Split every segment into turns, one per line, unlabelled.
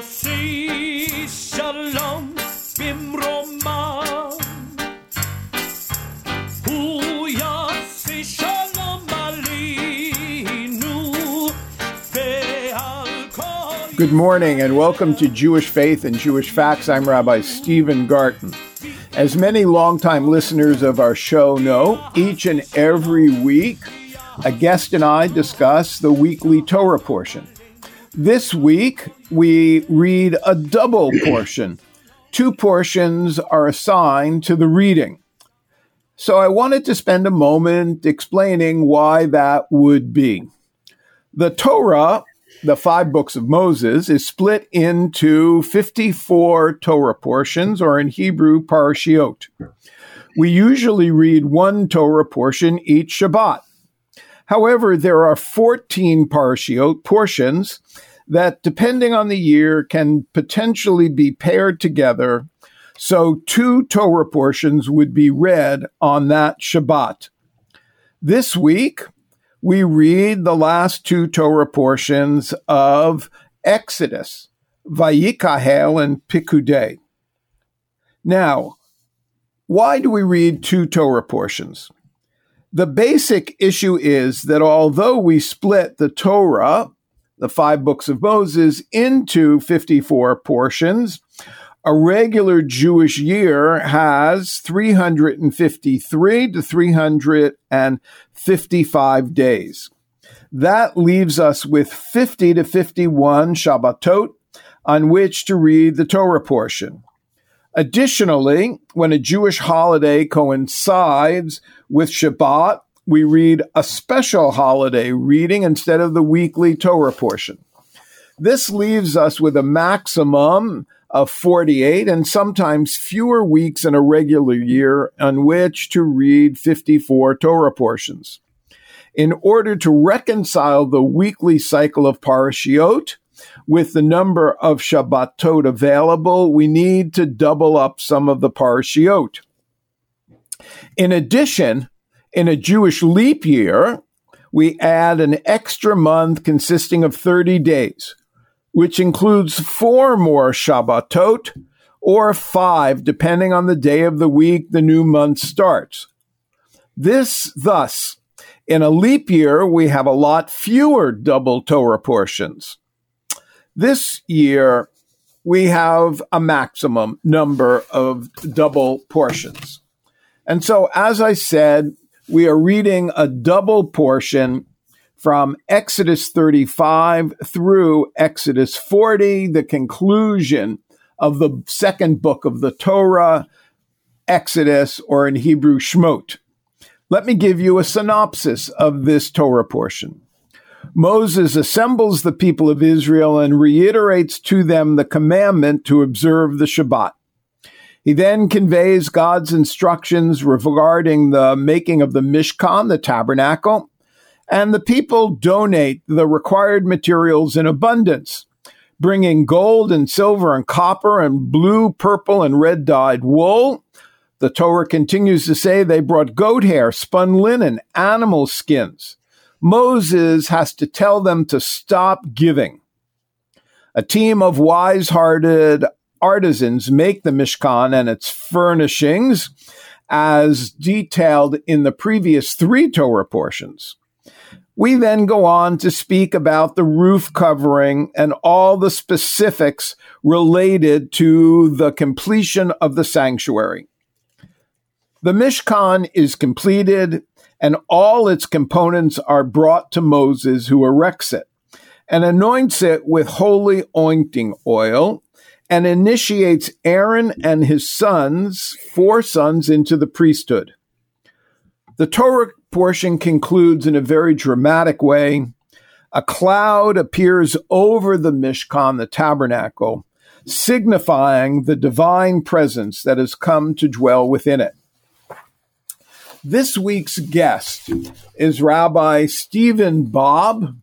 יוסי שלום במרומה הוא יוסי שלום עלינו ועל כל
Good morning and welcome to Jewish Faith and Jewish Facts. I'm Rabbi Stephen Garten. As many longtime listeners of our show know, each and every week, a guest and I discuss the weekly Torah portion. This week, we read a double portion. Two portions are assigned to the reading. So I wanted to spend a moment explaining why that would be. The Torah, the five books of Moses, is split into 54 Torah portions, or in Hebrew, parashiot. We usually read one Torah portion each Shabbat. However, there are 14 parashiot portions that, depending on the year, can potentially be paired together. So, two Torah portions would be read on that Shabbat. This week, we read the last two Torah portions of Exodus, Vayakhel and Pikudei. Now, why do we read two Torah portions? The basic issue is that although we split the Torah, the five books of Moses, into 54 portions, a regular Jewish year has 353 to 355 days. That leaves us with 50 to 51 Shabbatot on which to read the Torah portion. Additionally, when a Jewish holiday coincides with Shabbat, we read a special holiday reading instead of the weekly Torah portion. This leaves us with a maximum of 48 and sometimes fewer weeks in a regular year on which to read 54 Torah portions. In order to reconcile the weekly cycle of parashiot with the number of Shabbatot available, we need to double up some of the parashiot. In addition, in a Jewish leap year, we add an extra month consisting of 30 days, which includes four more Shabbatot or five, depending on the day of the week the new month starts. This, thus, in a leap year, we have a lot fewer double Torah portions. This year, we have a maximum number of double portions. And so, as I said, we are reading a double portion from Exodus 35 through Exodus 40, the conclusion of the second book of the Torah, Exodus, or in Hebrew, Shmot. Let me give you a synopsis of this Torah portion. Moses assembles the people of Israel and reiterates to them the commandment to observe the Shabbat. He then conveys God's instructions regarding the making of the Mishkan, the tabernacle, and the people donate the required materials in abundance, bringing gold and silver and copper and blue, purple, and red dyed wool. The Torah continues to say they brought goat hair, spun linen, animal skins. Moses has to tell them to stop giving. A team of wise hearted artisans make the Mishkan and its furnishings as detailed in the previous three Torah portions. We then go on to speak about the roof covering and all the specifics related to the completion of the sanctuary. The Mishkan is completed and all its components are brought to Moses, who erects it and anoints it with holy ointing oil and initiates Aaron and his sons, four sons, into the priesthood. The Torah portion concludes in a very dramatic way. A cloud appears over the Mishkan, the tabernacle, signifying the divine presence that has come to dwell within it. This week's guest is Rabbi Stephen Bob,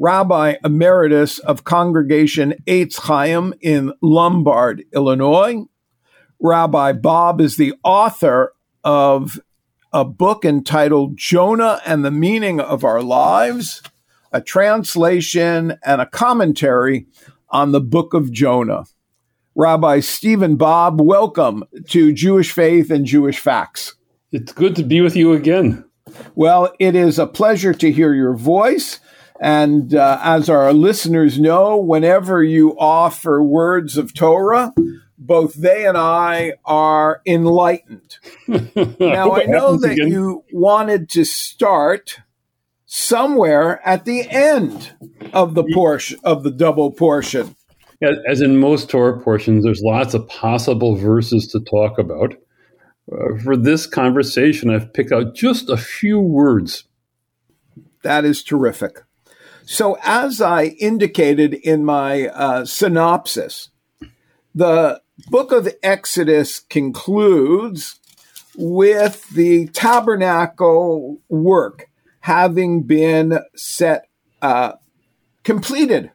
Rabbi Emeritus of Congregation Eitz Chaim in Lombard, Illinois. Rabbi Bob is the author of a book entitled Jonah and the Meaning of Our Lives, a translation and a commentary on the book of Jonah. Rabbi Stephen Bob, welcome to Jewish Faith and Jewish Facts.
It's good to be with you again.
Well, it is a pleasure to hear your voice. And uh, as our listeners know, whenever you offer words of Torah, both they and I are enlightened. now, I, know that again. you wanted to start somewhere at the end of the portion of the double portion.
As in most Torah portions, there's lots of possible verses to talk about. Uh, for this conversation, I've picked out just a few words.
That is terrific. So, as I indicated in my uh, synopsis, the book of Exodus concludes with the tabernacle work having been set, uh, completed.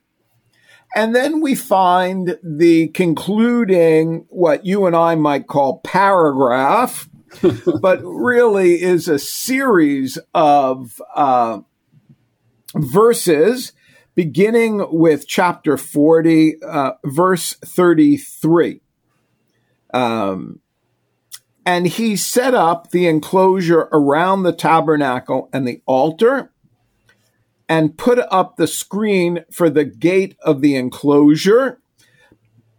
And then we find the concluding, what you and I might call paragraph, but really is a series of uh, verses beginning with chapter 40, uh, verse 33. Um, and he set up the enclosure around the tabernacle and the altar and put up the screen for the gate of the enclosure,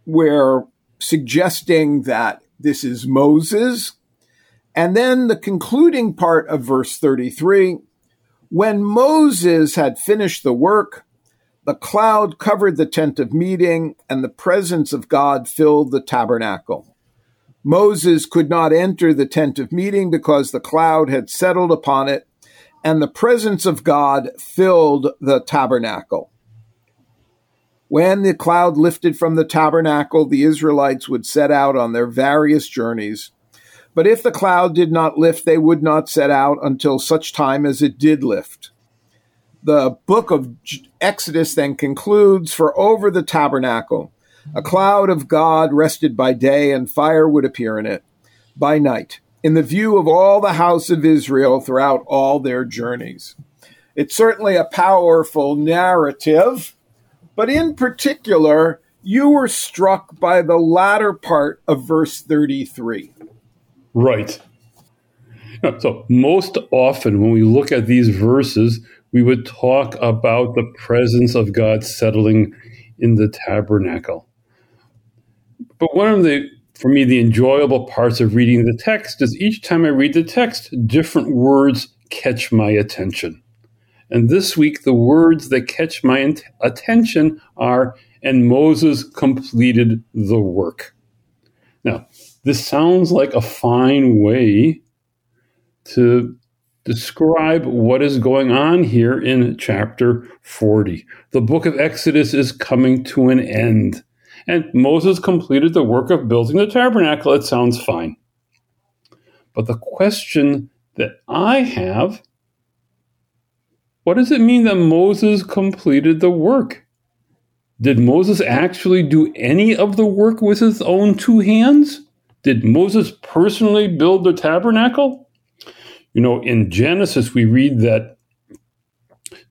We're suggesting that this is Moses. And then the concluding part of verse 33 when Moses had finished the work, the cloud covered the tent of meeting, and the presence of God filled the tabernacle. Moses could not enter the tent of meeting because the cloud had settled upon it, and the presence of God filled the tabernacle. When the cloud lifted from the tabernacle, the Israelites would set out on their various journeys. But if the cloud did not lift, they would not set out until such time as it did lift. The book of Exodus then concludes For over the tabernacle, a cloud of God rested by day, and fire would appear in it by night, in the view of all the house of Israel throughout all their journeys. It's certainly a powerful narrative, but in particular, you were struck by the latter part of verse 33.
Right. So, most often when we look at these verses, we would talk about the presence of God settling in the tabernacle. But one of the, for me, the enjoyable parts of reading the text is each time I read the text, different words catch my attention. And this week, the words that catch my attention are, and Moses completed the work. Now, this sounds like a fine way to describe what is going on here in chapter 40. The book of Exodus is coming to an end. And Moses completed the work of building the tabernacle. It sounds fine. But the question that I have what does it mean that Moses completed the work? Did Moses actually do any of the work with his own two hands? Did Moses personally build the tabernacle? You know, in Genesis, we read that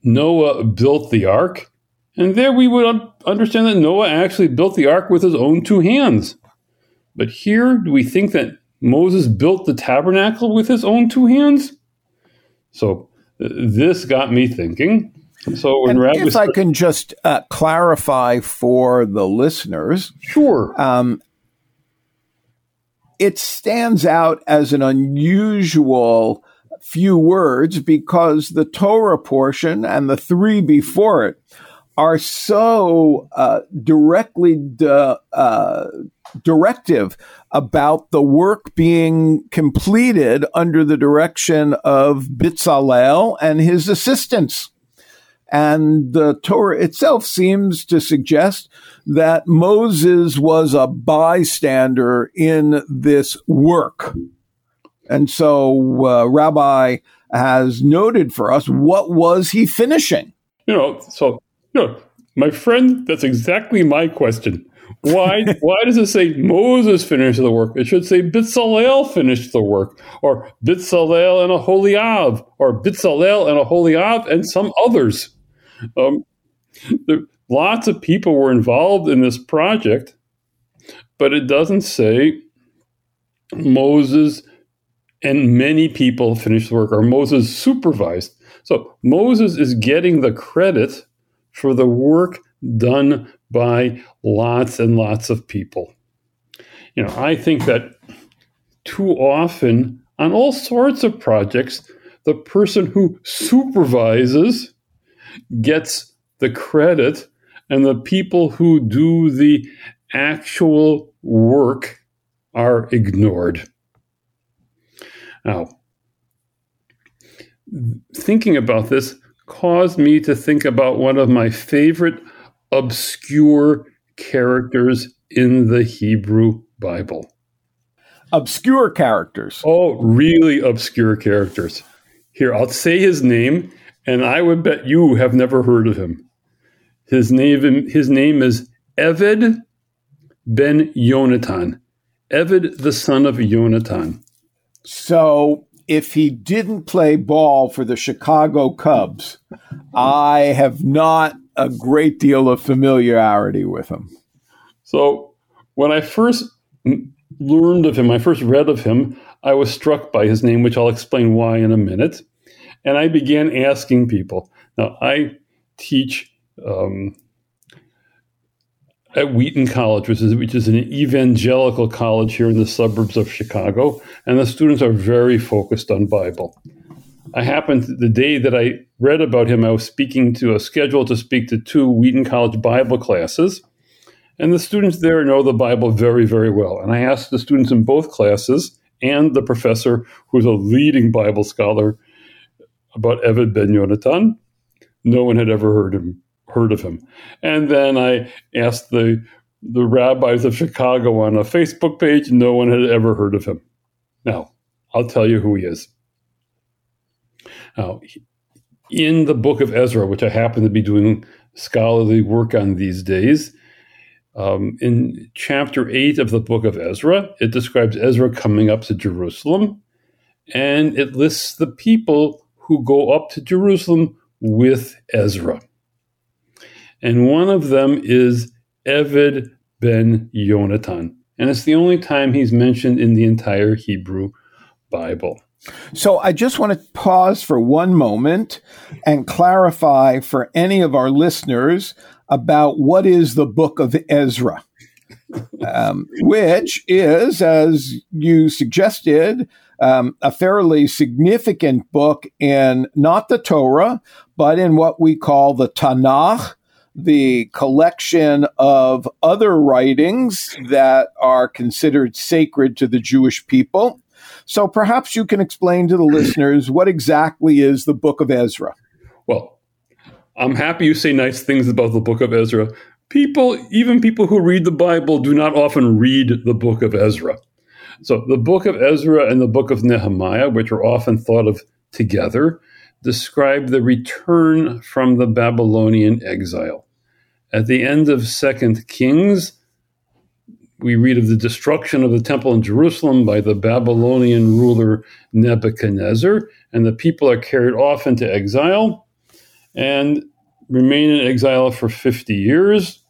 Noah built the ark, and there we would understand that Noah actually built the ark with his own two hands. But here, do we think that Moses built the tabernacle with his own two hands? So uh, this got me thinking. So
when if I can just uh, clarify for the listeners,
sure. Um,
it stands out as an unusual few words because the Torah portion and the three before it are so uh, directly de- uh, directive about the work being completed under the direction of Bitzalel and his assistants. And the Torah itself seems to suggest that Moses was a bystander in this work. And so uh, Rabbi has noted for us what was he finishing?
You know, so you know, my friend, that's exactly my question. Why why does it say Moses finished the work? It should say Bitzalel finished the work, or Bitzalel and Aholiab, or Bitzalel and Aholiab and some others. Um, lots of people were involved in this project, but it doesn't say Moses and many people finished the work, or Moses supervised. So Moses is getting the credit for the work done by lots and lots of people. You know, I think that too often on all sorts of projects, the person who supervises gets the credit, and the people who do the actual work are ignored. Now, thinking about this caused me to think about one of my favorite obscure characters in the Hebrew Bible.
Obscure characters.
Oh, really obscure characters. Here, I'll say his name, and I would bet you have never heard of him. His name, his name is Eved ben Yonatan. Eved, the son of Yonatan.
So if he didn't play ball for the Chicago Cubs, I have not a great deal of familiarity with him.
So when I first learned of him, I first read of him, I was struck by his name, which I'll explain why in a minute. And I began asking people. Now, I teach um, at Wheaton College, which is, which is an evangelical college here in the suburbs of Chicago, and the students are very focused on Bible. I happened the day that I read about him, I was speaking to a schedule to speak to two Wheaton College Bible classes, and the students there know the Bible very, very well. And I asked the students in both classes and the professor, who's a leading Bible scholar, about Eved ben Yonatan. No one had ever heard him heard of him. And then I asked the the rabbis of Chicago on a Facebook page. No one had ever heard of him. Now, I'll tell you who he is. Now, in the book of Ezra, which I happen to be doing scholarly work on these days, um, in chapter 8 of the book of Ezra, it describes Ezra coming up to Jerusalem, and it lists the people who go up to Jerusalem with Ezra and one of them is Eved ben Yonatan. And it's the only time he's mentioned in the entire Hebrew Bible.
So I just want to pause for one moment and clarify for any of our listeners about what is the book of Ezra, um, which is, as you suggested, um, a fairly significant book in not the Torah, but in what we call the Tanakh, the collection of other writings that are considered sacred to the Jewish people. So perhaps you can explain to the listeners what exactly is the book of Ezra.
Well, I'm happy you say nice things about the book of Ezra. People, even people who read the Bible, do not often read the book of Ezra. So the book of Ezra and the book of Nehemiah, which are often thought of together, describe the return from the Babylonian exile. At the end of Second Kings, we read of the destruction of the temple in Jerusalem by the Babylonian ruler Nebuchadnezzar, and the people are carried off into exile and remain in exile for 50 years.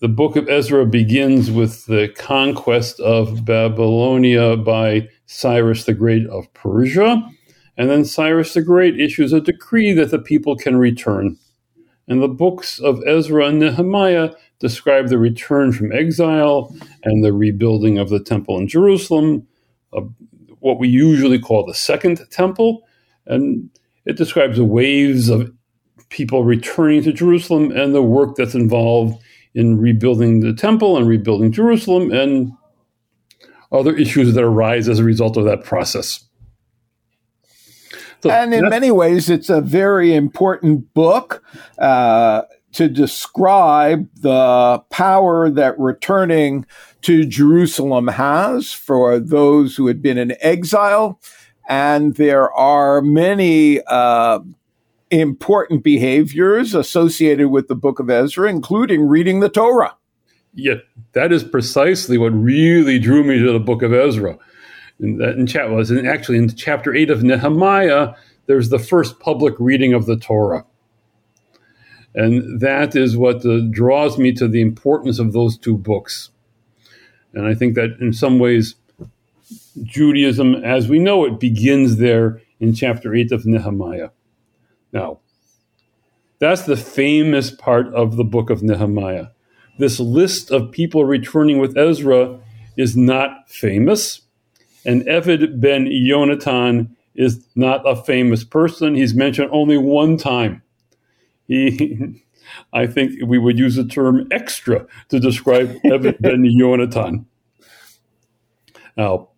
The book of Ezra begins with the conquest of Babylonia by Cyrus the Great of Persia. And then Cyrus the Great issues a decree that the people can return. And the books of Ezra and Nehemiah describe the return from exile and the rebuilding of the temple in Jerusalem, uh, what we usually call the Second Temple. And it describes the waves of people returning to Jerusalem and the work that's involved in rebuilding the temple and rebuilding Jerusalem and other issues that arise as a result of that process.
So and in many ways, it's a very important book uh, to describe the power that returning to Jerusalem has for those who had been in exile. And there are many uh, important behaviors associated with the book of Ezra, including reading the Torah.
Yeah, that is precisely what really drew me to the book of Ezra in, in chat was and actually in chapter 8 of Nehemiah there's the first public reading of the Torah. And that is what uh, draws me to the importance of those two books. And I think that in some ways, Judaism, as we know it, begins there in chapter 8 of Nehemiah. Now, that's the famous part of the book of Nehemiah. This list of people returning with Ezra is not famous, and Eved ben Yonatan is not a famous person. He's mentioned only one time. He, I think we would use the term extra to describe Eved ben Yonatan. Now,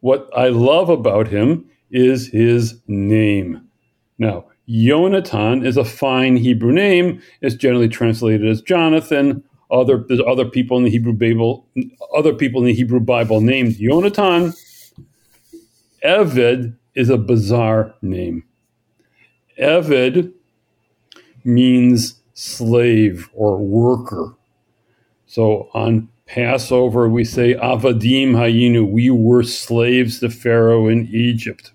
what I love about him is his name. Now, Yonatan is a fine Hebrew name. It's generally translated as Jonathan. Other there's other people in the Hebrew Bible, other people in the Hebrew Bible named Yonatan. Eved is a bizarre name. Eved means slave or worker. So on Passover, we say Avadim Hayinu, we were slaves to Pharaoh in Egypt.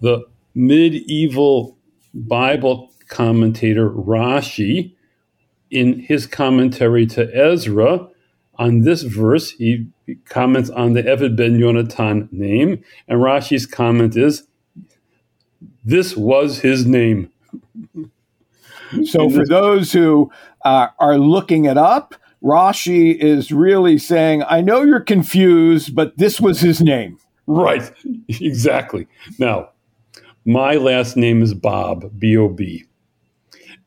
The medieval Bible commentator Rashi, in his commentary to Ezra, on this verse, he comments on the Eved ben Yonatan name, and Rashi's comment is, "This was his name."
So, for those who uh, are looking it up, Rashi is really saying, I know you're confused, but this was his name.
Right, exactly. Now, my last name is Bob, B O B.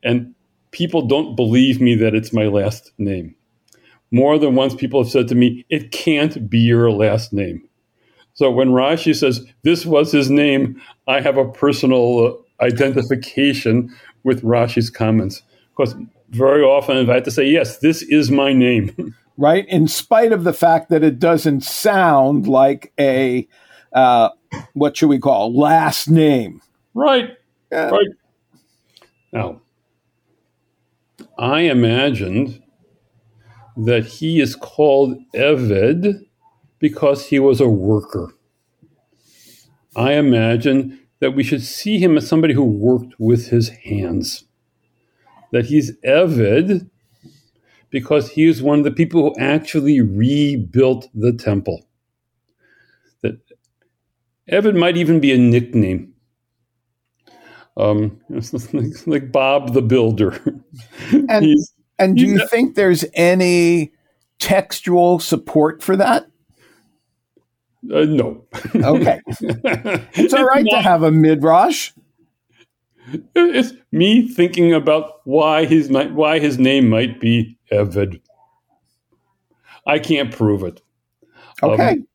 And people don't believe me that it's my last name. More than once, people have said to me, it can't be your last name. So when Rashi says this was his name, I have a personal uh, identification with Rashi's comments. Because very often, I have to say, yes, this is my name.
right? In spite of the fact that it doesn't sound like a, uh, what should we call, last name.
Right. Right. Now, I imagined that he is called Eved because he was a worker. I imagine that we should see him as somebody who worked with his hands. That he's Eved because he is one of the people who actually rebuilt the temple. Eved might even be a nickname. Um, like, like Bob the Builder.
And he's, and do you think there's any textual support for that?
Uh, no.
okay. It's all right to have a midrash.
It's me thinking about why his why his name might be Eved. I can't prove it.
Okay.
Um,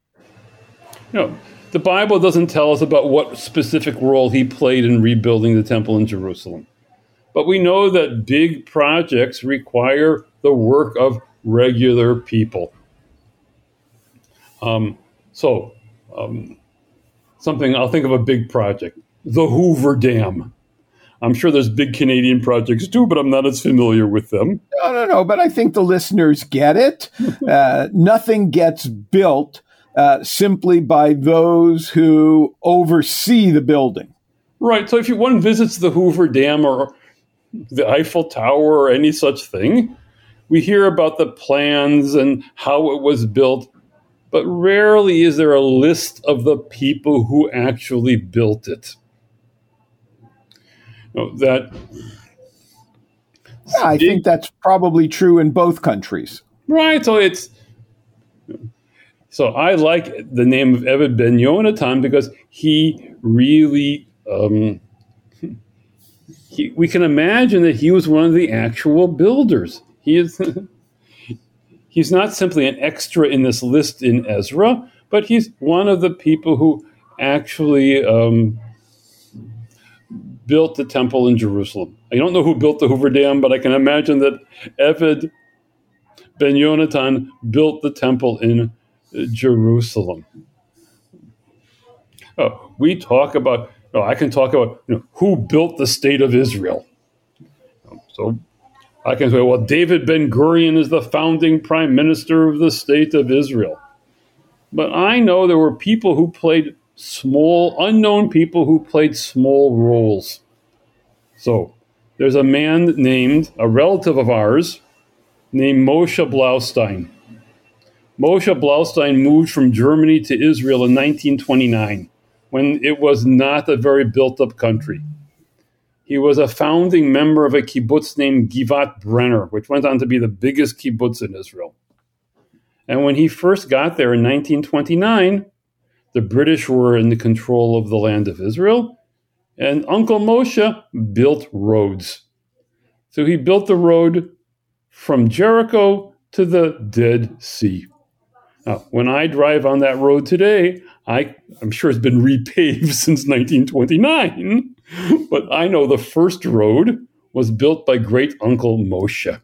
you know, the Bible doesn't tell us about what specific role he played in rebuilding the temple in Jerusalem. But we know that big projects require the work of regular people. Um, so, um, something I'll think of a big project the Hoover Dam. I'm sure there's big Canadian projects too, but I'm not as familiar with them.
No, no, no. But I think the listeners get it. uh, nothing gets built uh, simply by those who oversee the building.
Right. So if you, one visits the Hoover Dam or the Eiffel Tower or any such thing. We hear about the plans and how it was built, but rarely is there a list of the people who actually built it. Know, that
yeah, I think that's probably true in both countries.
Right. So it's so I like the name of Eved Ben Yonatan because he really um, he, we can imagine that he was one of the actual builders. He is he's not simply an extra in this list in Ezra, but he's one of the people who actually um, built the temple in Jerusalem. I don't know who built the Hoover Dam, but I can imagine that Eved Ben Yonatan built the temple in Jerusalem. Oh, we talk about I can talk about you know, who built the state of Israel. So I can say, well, David Ben Gurion is the founding prime minister of the state of Israel. But I know there were people who played small, unknown people who played small roles. So there's a man named, a relative of ours, named Moshe Blaustein. Moshe Blaustein moved from Germany to Israel in 1929 when it was not a very built up country. He was a founding member of a kibbutz named Givat Brenner, which went on to be the biggest kibbutz in Israel. And when he first got there in 1929, the British were in the control of the land of Israel, and Uncle Moshe built roads. So he built the road from Jericho to the Dead Sea. Now, when I drive on that road today, I, I'm sure it's been repaved since 1929, but I know the first road was built by great uncle Moshe.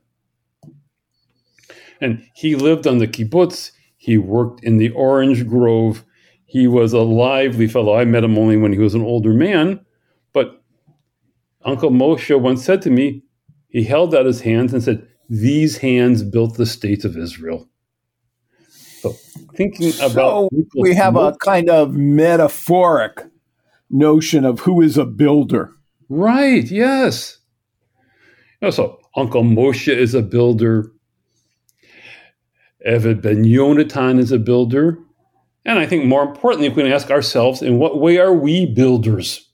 And he lived on the kibbutz, he worked in the orange grove. He was a lively fellow. I met him only when he was an older man, but Uncle Moshe once said to me, he held out his hands and said, These hands built the state of Israel. So thinking
So
about
we have a kind of metaphoric notion of who is a builder.
right, yes. You know, so Uncle Moshe is a builder. Eved Ben Yonatan is a builder. And I think more importantly, we can ask ourselves, in what way are we builders?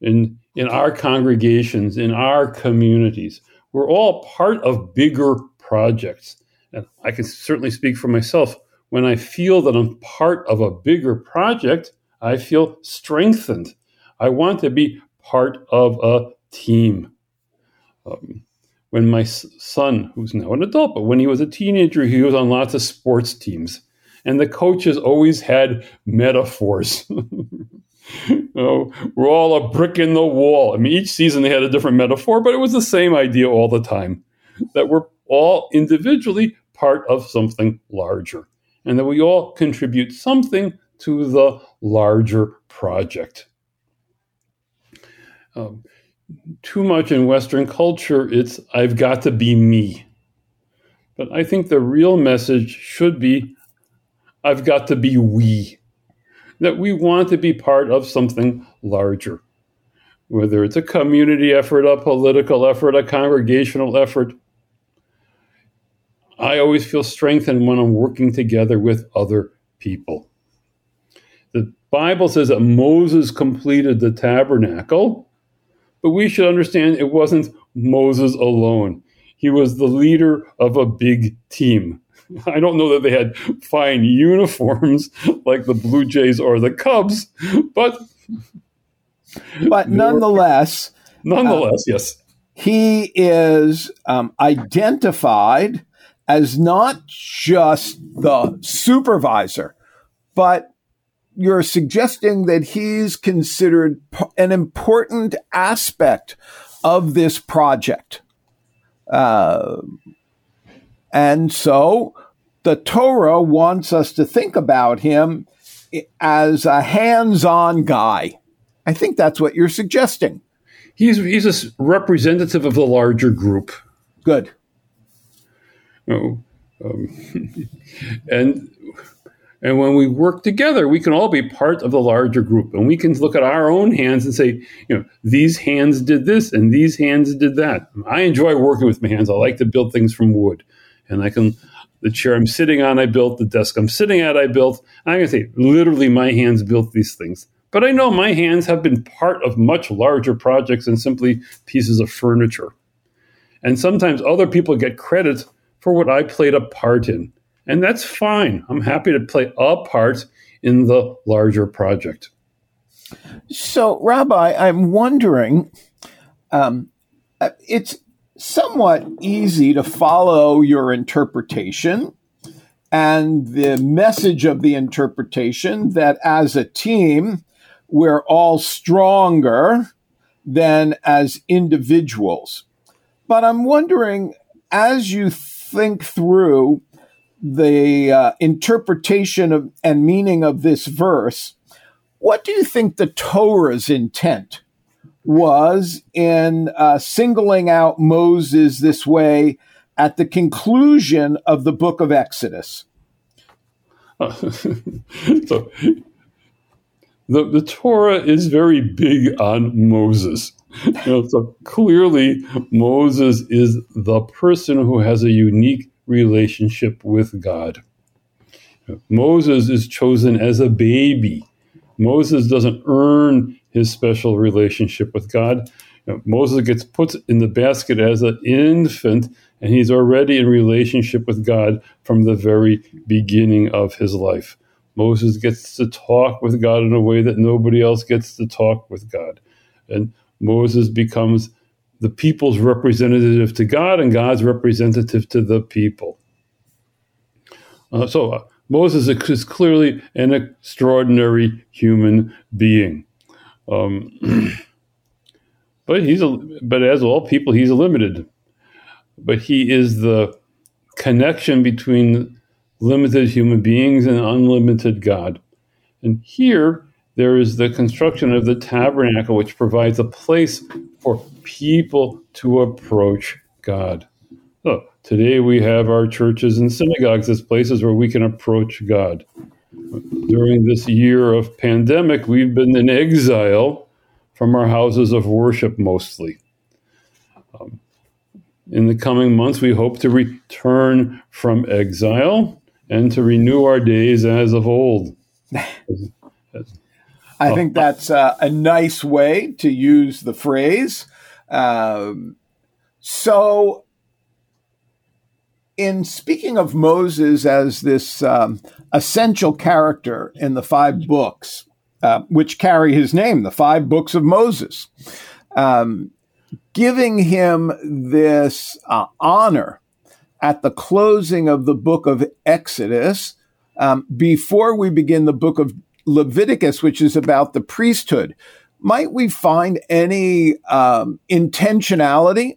In, in our congregations, in our communities, we're all part of bigger projects. And I can certainly speak for myself. When I feel that I'm part of a bigger project, I feel strengthened. I want to be part of a team. Um, when my son, who's now an adult, but when he was a teenager, he was on lots of sports teams. And the coaches always had metaphors. You know, we're all a brick in the wall. I mean, each season they had a different metaphor, but it was the same idea all the time that we're all individually part of something larger and that we all contribute something to the larger project. Um, too much in Western culture, it's I've got to be me. But I think the real message should be I've got to be we. That we want to be part of something larger. Whether it's a community effort, a political effort, a congregational effort, I always feel strengthened when I'm working together with other people. The Bible says that Moses completed the tabernacle, but we should understand it wasn't Moses alone. He was the leader of a big team. I don't know that they had fine uniforms like the Blue Jays or the Cubs, but
But nonetheless,
nonetheless, yes.
he is um, identified as not just the supervisor, but you're suggesting that he's considered an important aspect of this project. Uh, and so the Torah wants us to think about him as a hands on guy. I think that's what you're suggesting.
He's he's a representative of the larger group.
Good.
Know, um, and and when we work together, we can all be part of the larger group, and we can look at our own hands and say, you know, these hands did this and these hands did that. I enjoy working with my hands. I like to build things from wood, and I can. The chair I'm sitting on, I built. The desk I'm sitting at, I built. And I can say, literally, my hands built these things. But I know my hands have been part of much larger projects than simply pieces of furniture. And sometimes other people get credit for what I played a part in. And that's fine. I'm happy to play a part in the larger project.
So, Rabbi, I'm wondering um, uh, it's somewhat easy to follow your interpretation and the message of the interpretation that as a team, we're all stronger than as individuals. But I'm wondering, as you think through the uh, interpretation of, and meaning of this verse, what do you think the Torah's intent was in uh, singling out Moses this way at the conclusion of the book of Exodus?
so the, the Torah is very big on Moses. You know, so clearly, Moses is the person who has a unique relationship with God. Moses is chosen as a baby. Moses doesn't earn his special relationship with God. You know, Moses gets put in the basket as an infant, and he's already in relationship with God from the very beginning of his life. Moses gets to talk with God in a way that nobody else gets to talk with God. And Moses becomes the people's representative to God and God's representative to the people. Uh, so uh, Moses is clearly an extraordinary human being. Um, but he's a, but as all people, he's limited. But he is the connection between limited human beings and unlimited God. And here there is the construction of the tabernacle, which provides a place for people to approach God. So today we have our churches and synagogues as places where we can approach God. During this year of pandemic, we've been in exile from our houses of worship mostly. Um, in the coming months, we hope to return from exile and to renew our days as of old.
I think that's uh, a nice way to use the phrase. Um, so, in speaking of Moses as this um, essential character in the five books, uh, which carry his name, the five books of Moses, um, giving him this uh, honor at the closing of the book of Exodus, um, before we begin the book of Leviticus, which is about the priesthood, might we find any um, intentionality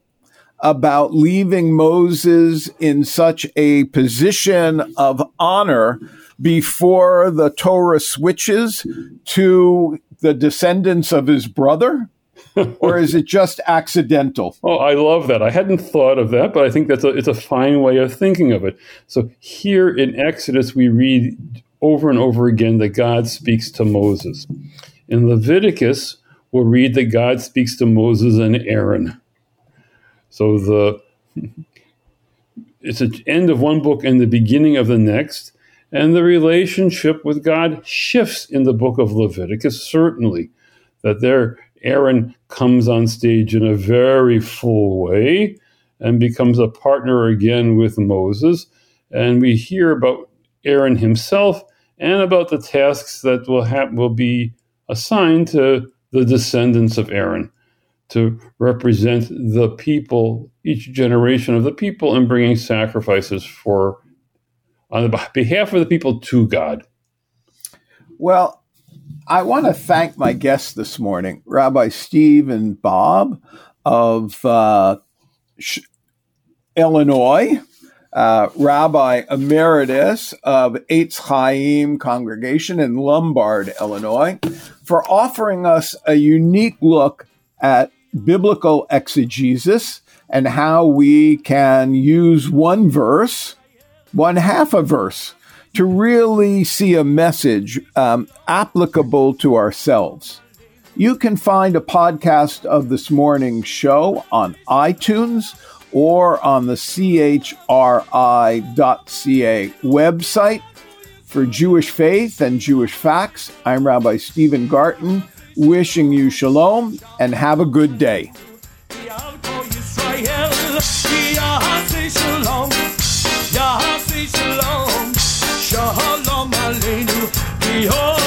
about leaving Moses in such a position of honor before the Torah switches to the descendants of his brother? or is it just accidental?
Oh, I love that. I hadn't thought of that, but I think that's a, it's a fine way of thinking of it. So here in Exodus, we read over and over again that God speaks to Moses. In Leviticus, we'll read that God speaks to Moses and Aaron. So the it's the end of one book and the beginning of the next, and the relationship with God shifts in the book of Leviticus. Certainly, that there Aaron comes on stage in a very full way and becomes a partner again with Moses. And we hear about Aaron himself and about the tasks that will ha- will be assigned to the descendants of Aaron to represent the people, each generation of the people, and bringing sacrifices for on behalf of the people to God.
Well, I want to thank my guests this morning, Rabbi Stephen Bob of uh, Illinois, uh, Rabbi Emeritus of Eitz Chaim Congregation in Lombard, Illinois, for offering us a unique look at biblical exegesis and how we can use one verse, one half a verse, to really see a message um, applicable to ourselves. You can find a podcast of this morning's show on iTunes or on the chri.ca website. For Jewish Faith and Jewish Facts, I'm Rabbi Stephen Garten, wishing you shalom and have a good day.
Shalom Aleinu,